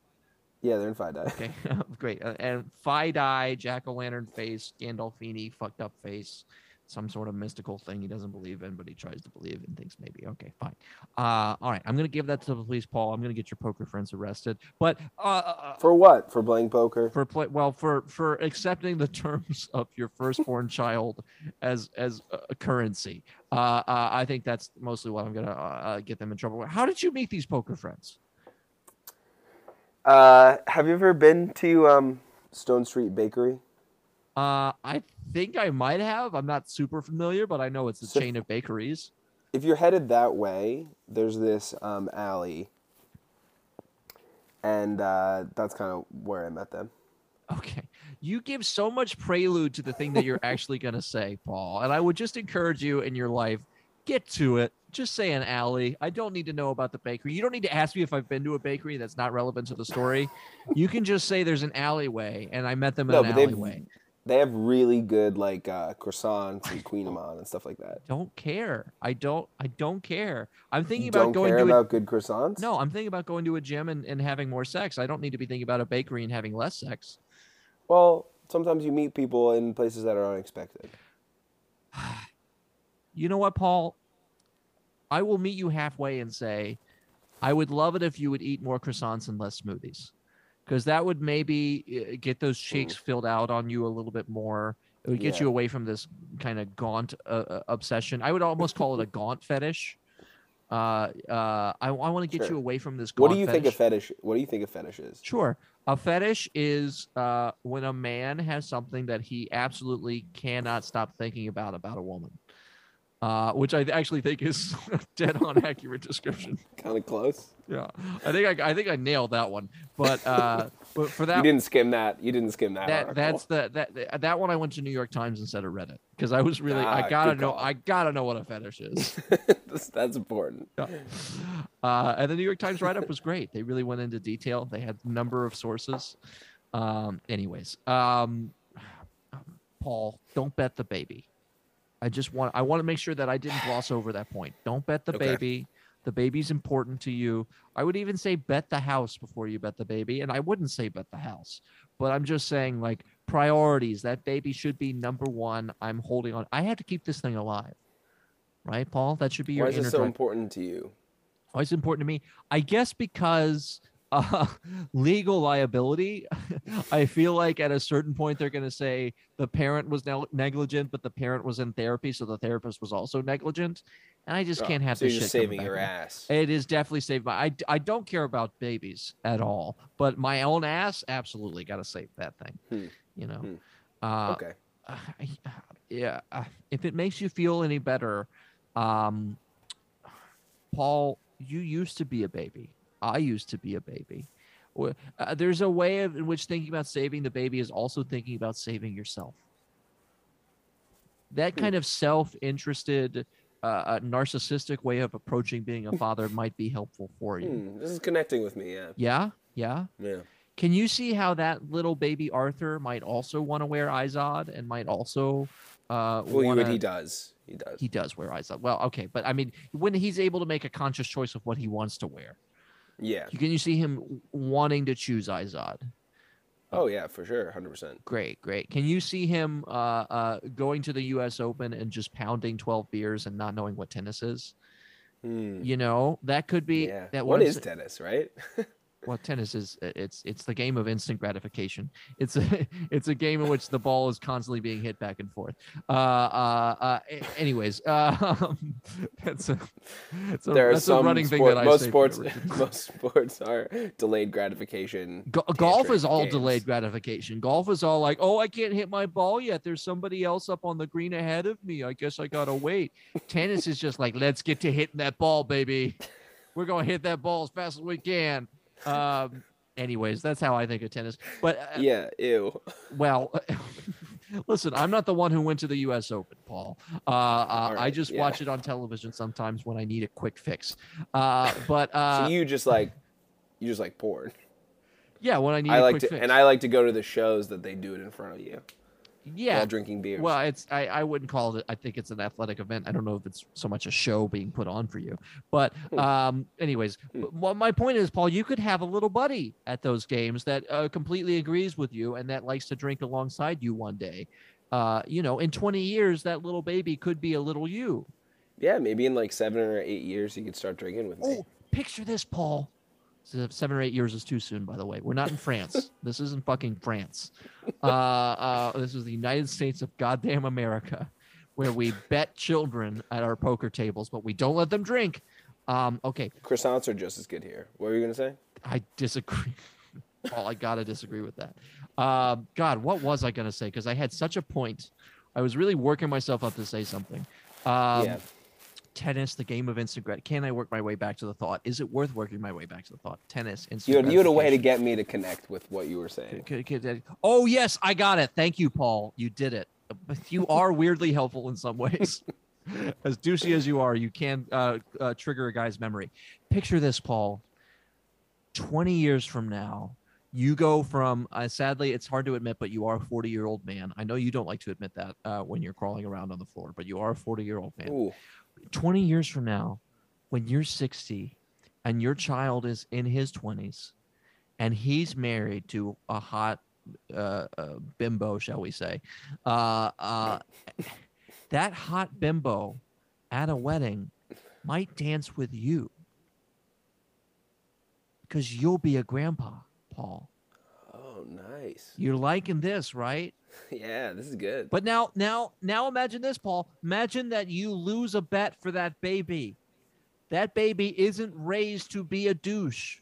Yeah they're in FiDi Okay, great. Uh, and FiDi, Jack O' Lantern face, Gandolfini, fucked up face, some sort of mystical thing he doesn't believe in, but he tries to believe and thinks maybe. Okay, fine. Uh, all right, I'm going to give that to the police, Paul. I'm going to get your poker friends arrested. But uh, uh, for what for playing poker for play well for for accepting the terms of your firstborn child as as a currency uh, uh i think that's mostly what i'm gonna uh, get them in trouble with how did you meet these poker friends uh, have you ever been to um, Stone Street Bakery? Uh i think i might have. I'm not super familiar but i know it's a So- chain of bakeries. if you're headed that way, there's this um, alley, and uh, that's kind of where I met them. okay. You give so much prelude to the thing that you're actually gonna say paul and i would just encourage you in your life get to it just say an alley i don't need to know about the bakery you don't need to ask me if i've been to a bakery that's not relevant to the story you can just say there's an alleyway and i met them in No, an alleyway they have really good like uh, croissants and kouign-amann and stuff like that. don't care i don't i don't care i'm thinking about don't going care to a, about good croissants? no i'm thinking about going to a gym and, and having more sex i don't need to be thinking about a bakery and having less sex Well, sometimes you meet people in places that are unexpected. you know what, Paul? I will meet you halfway and say, I would love it if you would eat more croissants and less smoothies, because that would maybe uh, get those cheeks filled out on you a little bit more. It would get Yeah. you away from this kind of gaunt uh, uh, obsession. I would almost call it a gaunt fetish. Uh, uh, I, I want to get Sure. you away from this. What do you fetish. think a fetish? What do you think a fetish is? Sure. A fetish is uh, when a man has something that he absolutely cannot stop thinking about about a woman, uh, which I actually think is a dead on accurate description. Kind of close. Yeah, I think I, I think I nailed that one. But uh, but for that, you didn't skim that. You didn't skim that. that that's the that that one I went to New York Times instead of Reddit because I was really Ah, I gotta know call. I gotta know what a fetish is. that's, that's important. Yeah. Uh, and the New York Times write up was great. They really went into detail. They had a number of sources. Um, anyways, um, Paul, don't bet the baby. I just want I want to make sure that I didn't gloss over that point. Don't bet the Okay. baby. The baby's important to you. I would even say bet the house before you bet the baby, and I wouldn't say bet the house. But I'm just saying like priorities. That baby should be number one. I'm holding on. I had to keep this thing alive. Right, Paul? That should be your Why is it so drive. important to you? Why is it important to me? I guess because uh, legal liability. I feel like at a certain point they're going to say the parent was neg- negligent, but the parent was in therapy, so the therapist was also negligent, and I just Oh, can't have so this you're shit saving your ass. It is definitely saved my. I, I don't care about babies at all, but my own ass, absolutely got to save that thing. Hmm. You know. Hmm. Uh, okay. uh, yeah uh, if it makes you feel any better um paul you used to be a baby i used to be a baby Or- Uh, there's a way of, in which thinking about saving the baby is also thinking about saving yourself. That Hmm. kind of self-interested, uh, uh, narcissistic way of approaching being a father might be helpful for you. Hmm, this is connecting with me. Yeah. Yeah, yeah. Yeah. Can you see how that little baby Arthur might also want to wear Izod and might also uh Well, wanna, he does. He does. he does wear Izod. Well, okay, but I mean when he's able to make a conscious choice of what he wants to wear. Yeah. Can you see him wanting to choose Izod? Oh yeah, for sure, hundred percent. Great, great. Can you see him uh, uh, going to the U.S. Open and just pounding twelve beers and not knowing what tennis is? You know, that could be Hmm. Yeah. that. what is tennis, right? well tennis is uh, it's it's the game of instant gratification it's a it's a game in which the ball is constantly being hit back and forth uh uh, uh anyways um that's a, that's a, there are that's some a running thing that I most say sports. most sports are delayed gratification. Go- golf is all games. delayed gratification. Golf is all like, oh, I can't hit my ball yet. There's somebody else up on the green ahead of me. I guess I gotta wait. Tennis is just like, let's get to hitting that ball, baby. We're gonna hit that ball as fast as we can. Um, anyways, that's how I think of tennis. But uh, Yeah. Ew. well, listen, I'm not the one who went to the U.S. Open, Paul. Uh, uh, I just yeah. watch it on television sometimes when I need a quick fix. Uh, but uh, so you just like, you just like porn. yeah, when I need I a like quick to, fix. and I like to go to the shows that they do it in front of you yeah, while drinking beers. Well, it's I, I wouldn't call it. I think it's an athletic event. I don't know if it's so much a show being put on for you. But Hmm. um, anyways, Hmm. what my point is, Paul, you could have a little buddy at those games that uh, completely agrees with you and that likes to drink alongside you one day. Uh, you know, in 20 years, that little baby could be a little you. yeah, maybe in like seven or eight years, you could start drinking with me. Oh, picture this, Paul. Seven or eight years is too soon, by the way. We're not in France. this isn't fucking France. Uh, uh, this is the United States of goddamn America, where we bet children at our poker tables, but we don't let them drink. Um, okay, Croissants are just as good here. What were you gonna say? I disagree. Paul, I gotta disagree with that. Um, God, what was I gonna say? Because I had such a point. I was really working myself up to say something. Um, yeah. Tennis, the game of instant grat. Can I work my way back to the thought? Is it worth working my way back to the thought? Tennis, instant. You had, you had a way to get me to connect with what you were saying. Could- could- could- Oh yes, I got it. Thank you, Paul. You did it. But You are weirdly helpful in some ways. as douchey as you are, you can uh, uh, trigger a guy's memory. Picture this, Paul. Twenty years from now, you go from. Uh, sadly, it's hard to admit, but you are a forty-year-old man. I know you don't like to admit that uh, when you're crawling around on the floor, but you are a forty-year-old man. Ooh. 20 years from now, when you're 60 and your child is in his 20s and he's married to a hot uh, uh, bimbo, shall we say, uh, uh, that hot bimbo at a wedding might dance with you because you'll be a grandpa, Paul. Oh, nice. You're liking this, right? Yeah, this is good. But now, now, now imagine this, Paul. Imagine that you lose a bet for that baby. That baby isn't raised to be a douche.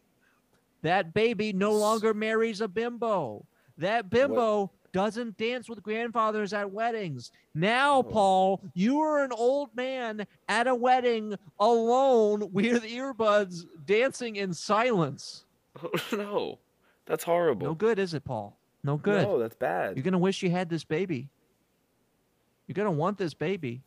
That baby no longer marries a bimbo. That bimbo doesn't dance with grandfathers at weddings. Now, Oh. Paul, you are an old man at a wedding alone with earbuds dancing in silence. Oh, no, that's horrible. No good, is it, Paul? No good. No, that's bad. You're gonna wish you had this baby. You're gonna want this baby.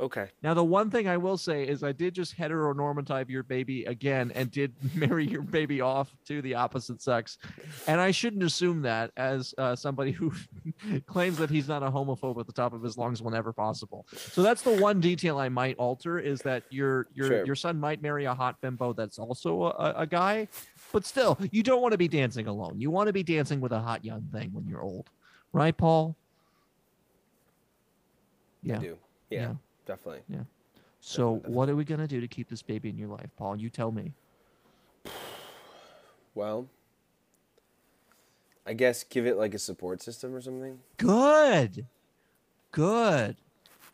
Okay. Now, the one thing I will say is I did just heteronormative your baby again and did marry your baby off to the opposite sex. And I shouldn't assume that as uh, somebody who claims that he's not a homophobe at the top of his lungs whenever possible. So that's the one detail I might alter is that your your Sure. your son might marry a hot bimbo that's also a, a- a guy, but still, you don't want to be dancing alone. You want to be dancing with a hot young thing when you're old, right, Paul? I do. Yeah, Yeah. definitely. Yeah. So, Definitely, what are we gonna do to keep this baby in your life, Paul? You tell me. Well, I guess give it like a support system or something. Good, good.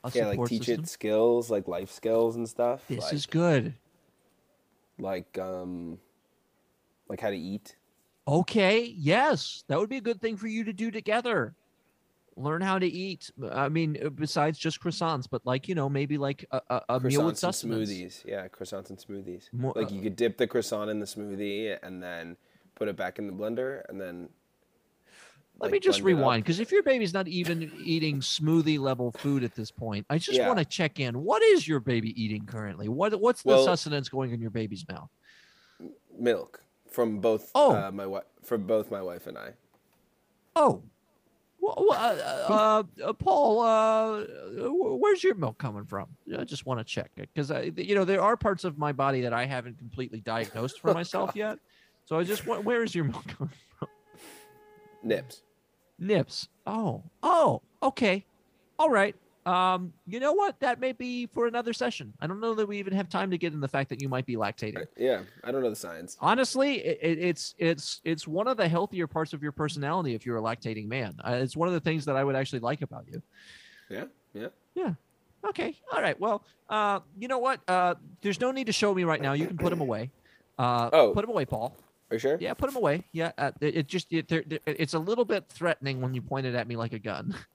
A yeah, like teach system. it skills, like life skills and stuff. This like, is good. like um, like how to eat. Okay, yes, that would be a good thing for you to do together. learn how to eat. I mean, uh, besides just croissants, but like you know, maybe like a, a, a meal with sustenance. smoothies. Yeah, croissants and smoothies. More- like uh, you could dip the croissant in the smoothie and then put it back in the blender and then. Let like, me just blend it up. rewind because if your baby's not even eating smoothie level food at this point, I just Yeah. want to check in. What is your baby eating currently? What what's the Well- sustenance going in your baby's mouth? Milk from both. Oh. Uh, my wife from both my wife and I. Oh, well, uh, uh, uh, Paul, uh, where's your milk coming from? I just want to check it because I, you know, there are parts of my body that I haven't completely diagnosed for Oh, myself God. yet. So I just want, where is your milk coming from? Nips. Nips. Oh, oh, okay, all right. Um, you know what? That may be for another session. I don't know that we even have time to get in the fact that you might be lactating. Yeah, I don't know the science. Honestly, it, it- it's it's it's one of the healthier parts of your personality if you're a lactating man. Uh, it's one of the things that I would actually like about you. Yeah, yeah. Yeah. Okay. All right. Well, uh, you know what? Uh, there's no need to show me right now. You can put him away. Uh, Oh. put him away, Paul. Are you sure? Yeah, put him away. Yeah. Uh, it, it just it, it's a little bit threatening when you point it at me like a gun.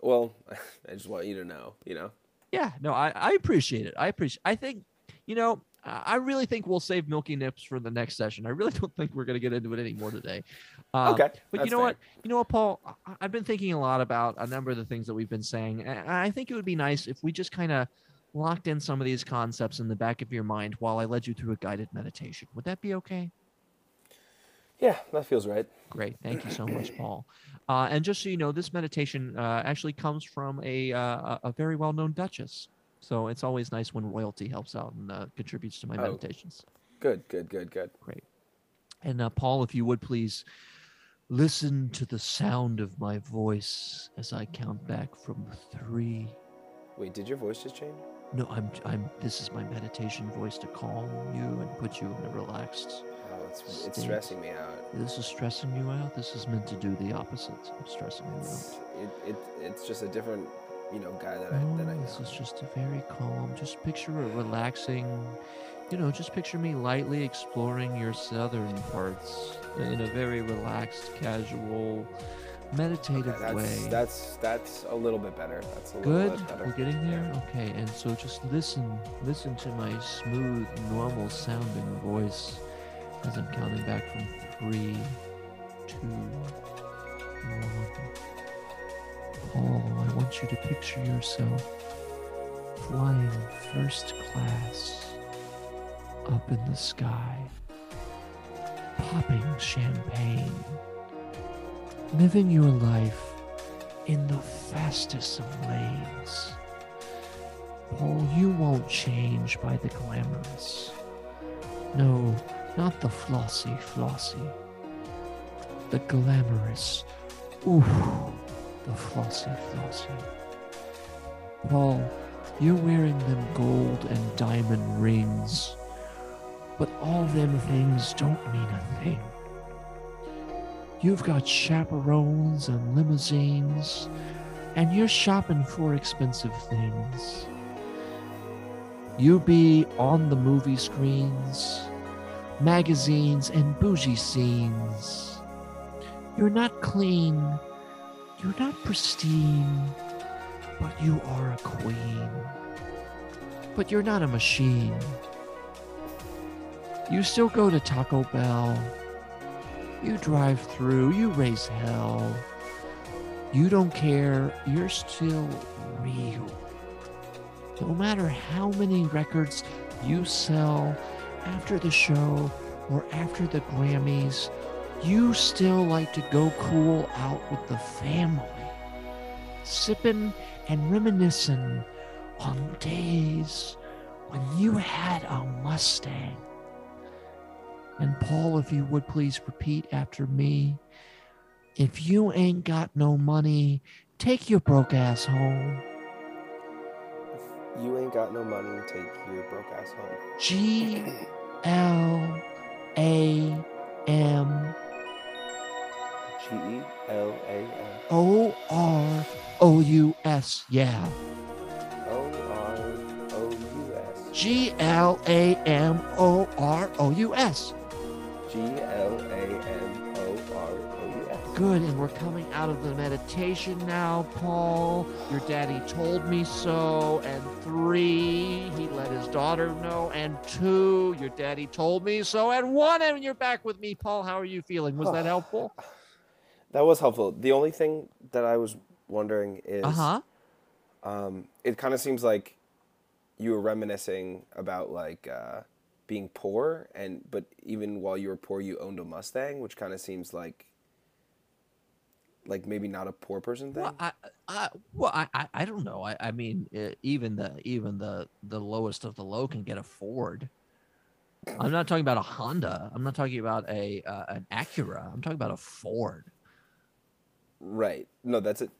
Well, I just want you to know. You know. Yeah, no, I, I appreciate it. I appreciate. I think, you know, I really think we'll save Milky Nips for the next session. I really don't think we're gonna get into it anymore today. Um, okay. But you know fair. what? You know what, Paul? I- I've been thinking a lot about a number of the things that we've been saying. and I think it would be nice if we just kind of locked in some of these concepts in the back of your mind while I led you through a guided meditation. Would that be okay? Yeah, that feels right. Great. Thank you so much, Paul. Uh, and just so you know, this meditation uh, actually comes from a, uh, a very well known Duchess. So it's always nice when royalty helps out and uh, contributes to my Oh. meditations. Good, good, good, good. Great. And uh, Paul, if you would please listen to the sound of my voice as I count back from three. Wait, did your voice just change? No, I'm I'm. This is my meditation voice to calm you and put you in a relaxed. It's it's stressing me out. This is stressing you out. This is meant to do the opposite of stressing you out. It's, it, it it's just a different, you know, guy that I No, that I this know. is just a very calm. Just picture a relaxing, you know, just picture me lightly exploring your southern parts in a very relaxed, casual, meditative Okay, that's, way. that's that's a little bit better. That's a little Good. bit better. We're getting there. Okay, and so just listen, listen to my smooth, normal sounding voice as I'm counting back from three, two, one. Paul, I want you to picture yourself flying first class up in the sky, popping champagne, living your life in the fastest of lanes. Paul, you won't change by the glamorous. No, not the flossy flossy. The glamorous. Ooh, the flossy flossy. Paul, you're wearing them gold and diamond rings, but all them things don't mean a thing. You've got chaperones and limousines, and you're shopping for expensive things. You be on the movie screens, magazines, and bougie scenes. You're not clean, you're not pristine, but you are a queen. But you're not a machine. You still go to Taco Bell. You drive through, you raise hell. You don't care, you're still real. No matter how many records you sell after the show or after the Grammys, you still like to go cool out with the family, sipping and reminiscing on days when you had a Mustang. And Paul, if you would please repeat after me. If you ain't got no money, take your broke ass home. If you ain't got no money, take your broke ass home. G L A M G E L A M O R O U S. Yeah. O R O U S. G L A M O R O U S. G L A N O R O U S. Good, and we're coming out of the meditation now, Paul. Your daddy told me so. And three, he let his daughter know. And two, your daddy told me so. And one, and you're back with me, Paul. How are you feeling? Was that helpful? That was helpful. The only thing that I was wondering is Uh huh. um, it kind of seems like you were reminiscing about like uh, being poor and but even while you were poor you owned a Mustang, which kind of seems like like maybe not a poor person thing. Well, I, I, well, I, I, don't know. I, I mean, uh, even the even the the lowest of the low can get a Ford. I'm not talking about a Honda. I'm not talking about a uh, an Acura. I'm talking about a Ford. Right. No, that's it.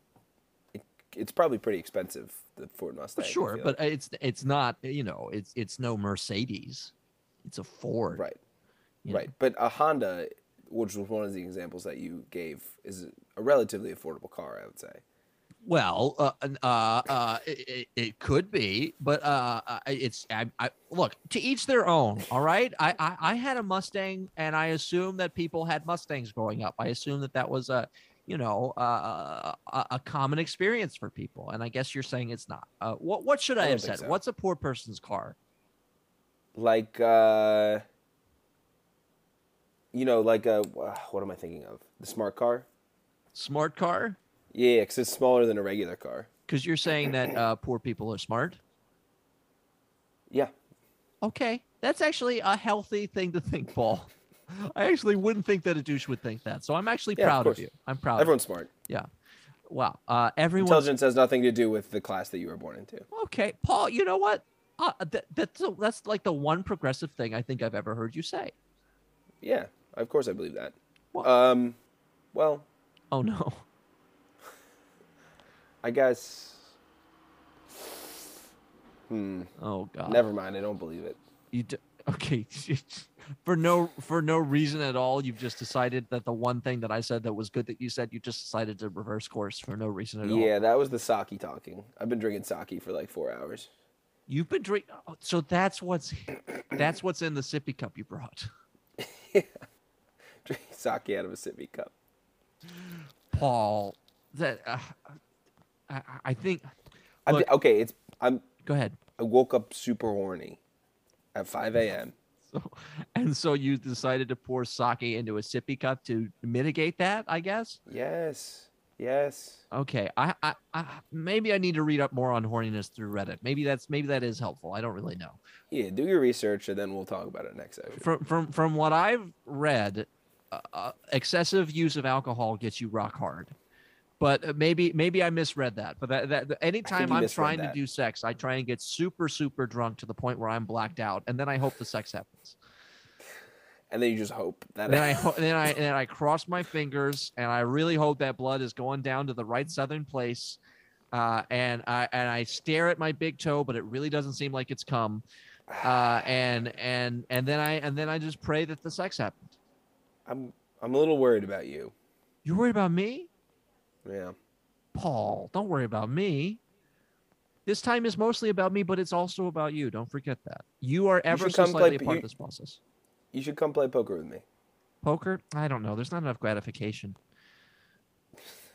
it it's probably pretty expensive the Ford Mustang. I sure, but like. it's it's not. You know, it's it's no Mercedes. It's a Ford. right, you know. right. But a Honda, which was one of the examples that you gave, is a relatively affordable car. I would say. Well, uh, uh, uh, it, it- could be, but uh, it's I, I look to each their own. All right, I, I I had a Mustang, and I assume that people had Mustangs growing up. I assume that that was a you know uh, a, a common experience for people, and I guess you're saying it's not. Uh, what what should I, I have said? so. What's a poor person's car? Like, uh, you know, like a what am I thinking of? The smart car. Smart car? Yeah, because it's smaller than a regular car. Because you're saying that uh, poor people are smart. Yeah. Okay, that's actually a healthy thing to think, Paul. I actually wouldn't think that a douche would think that. So I'm actually Yeah, proud of, course. you. I'm proud. Everyone's smart. Of you. Wow. Uh, everyone. Intelligence has nothing to do with the class that you were born into. Okay, Paul. You know what? Uh, that, that's that's like the one progressive thing I think I've ever heard you say. Yeah, of course I believe that. Well- Um, well, Oh no. I guess. Hmm. Oh god. Never mind. I don't believe it. You d- okay? for no for no reason at all, you've just decided that the one thing that I said that was good that you said, you just decided to reverse course for no reason at all. Yeah, that was the sake talking. I've been drinking sake for like four hours. You've been drinking. So that's what's that's what's in the sippy cup you brought. Sake out of a sippy cup. Paul, that uh, I, I think. Look, okay, it's I'm. go ahead. I woke up super horny at 5 a.m. So, and so you decided to pour sake into a sippy cup to mitigate that, I guess. Yes, yes. Okay, I, I, I maybe I need to read up more on horniness through Reddit. Maybe that's maybe that is helpful. I don't really know. Yeah, do your research and then we'll talk about it next session. From from from what I've read, uh, excessive use of alcohol gets you rock hard. But uh, maybe maybe I misread that. But that, that anytime I'm trying that. to do sex, I try and get super super drunk to the point where I'm blacked out, and then I hope the sex happens. And then you just hope that. then I ho- then I then I cross my fingers and I really hope that blood is going down to the right southern place. Uh, and I and I stare at my big toe, but it really doesn't seem like it's come. Uh, and and and then I and then I just pray that the sex happened. I'm I'm a little worried about you. You're worried about me, Yeah. Paul? Don't worry about me. This time is mostly about me, but it's also about you. Don't forget that. You are ever should so come play slightly a p- part you- of this process. You should come play poker with me. Poker? I don't know. There's not enough gratification.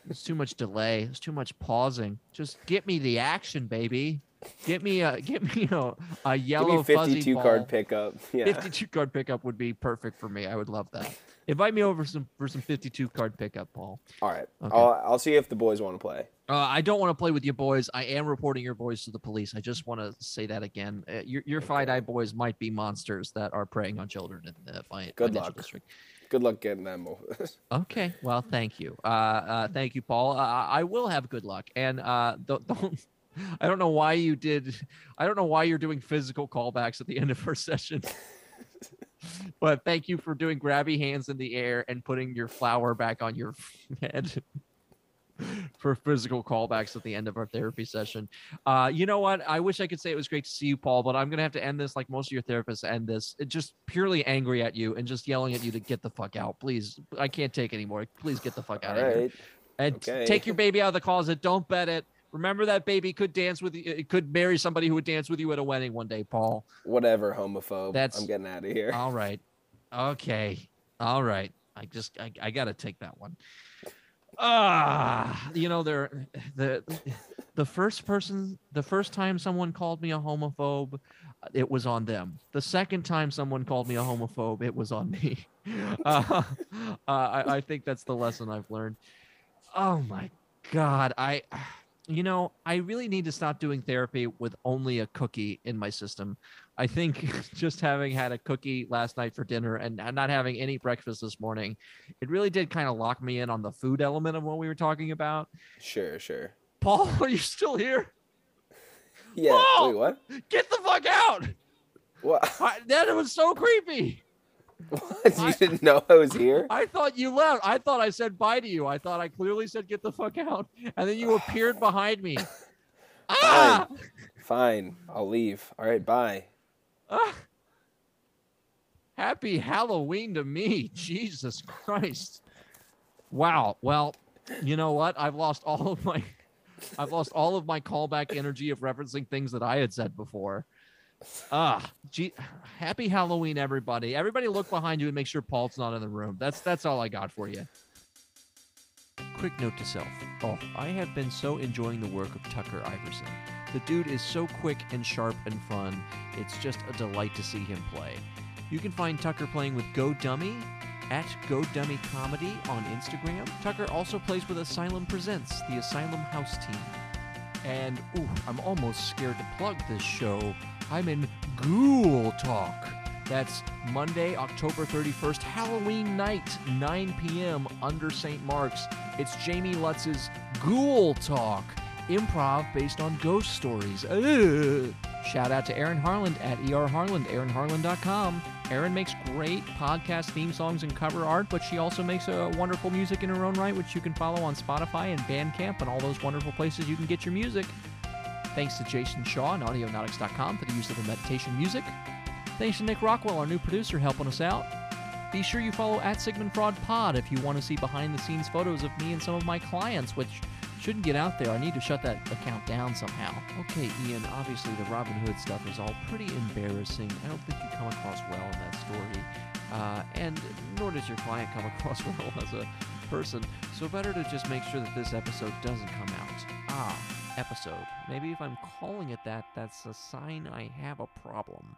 There's too much delay. There's too much pausing. Just get me the action, baby. Get me a get me you know a, a Give yellow me fuzzy 52 ball. card pickup. Yeah. 52 card pickup would be perfect for me. I would love that. Invite me over some for some 52 card pickup, Paul. All right. Okay. I'll I'll see if the boys want to play. Uh, I don't want to play with you boys. I am reporting your boys to the police. I just want to say that again. Uh, your your FiDi boys might be monsters that are preying on children in the fi- Good luck. district. Good luck getting them over. Okay. Well, thank you. Uh, uh, thank you, Paul. Uh, I will have good luck. And uh, don't, don't. I don't know why you did. I don't know why you're doing physical callbacks at the end of our session. but thank you for doing grabby hands in the air and putting your flower back on your head. For physical callbacks at the end of our therapy session. Uh, you know what? I wish I could say it was great to see you, Paul, but I'm gonna have to end this like most of your therapists end this, just purely angry at you and just yelling at you to get the fuck out. Please, I can't take anymore. Please get the fuck out All of here right. and t- Okay. take your baby out of the closet. Don't bet it. Remember that baby could dance with you. It could marry somebody who would dance with you at a wedding one day, Paul. Whatever, homophobe. That's- I'm getting out of here. All right. Okay. All right. I just I, I gotta take that one. Ah, you know, there the the first person the first time someone called me a homophobe, it was on them. The second time someone called me a homophobe, it was on me. Uh, uh, I, I think that's the lesson I've learned. Oh my god, I you know, I really need to stop doing therapy with only a cookie in my system. I think just having had a cookie last night for dinner and not having any breakfast this morning, it really did kind of lock me in on the food element of what we were talking about. Sure, sure. Paul, are you still here? Yeah. Paul! Wait, what? Get the fuck out! What? I, that was so creepy. What? You I- didn't know I was here? I thought you left. I thought I said bye to you. I thought I clearly said get the fuck out, and then you appeared behind me. Ah! Fine. I'll leave. All right. Bye. Ah! Happy Halloween to me. Jesus Christ. Wow. Well, you know what? I've lost all of my I've lost all of my callback energy of referencing things that I had said before. Ah, gee, happy Halloween, everybody. Everybody look behind you and make sure Paul's not in the room. That's that's all I got for you. Quick note to self. Oh, I have been so enjoying the work of Tucker Iverson. The dude is so quick and sharp and fun. It's just a delight to see him play. You can find Tucker playing with Go Dummy at Go Dummy Comedy on Instagram. Tucker also plays with Asylum Presents, the Asylum House team. And ooh, I'm almost scared to plug this show. I'm in Ghoul Talk. That's Monday, October 31st, Halloween night, 9 p.m. under St. Mark's. It's Jamie Lutz's Ghoul Talk, improv based on ghost stories. Ugh. Shout out to Aaron Harland at erharland, aaronharland.com. Erin makes great podcast theme songs and cover art, but she also makes a wonderful music in her own right, which you can follow on Spotify and Bandcamp and all those wonderful places you can get your music. Thanks to Jason Shaw and Audionautix.com for the use of the meditation music. Thanks to Nick Rockwell, our new producer, helping us out. Be sure you follow at Sigmund Fraud Pod if you want to see behind the scenes photos of me and some of my clients, which shouldn't get out there. I need to shut that account down somehow. Okay, Ian, obviously the Robin Hood stuff is all pretty embarrassing. I don't think you come across well in that story. Uh, and nor does your client come across well as a person. So better to just make sure that this episode doesn't come out. Ah, episode. Maybe if I'm calling it that, that's a sign I have a problem.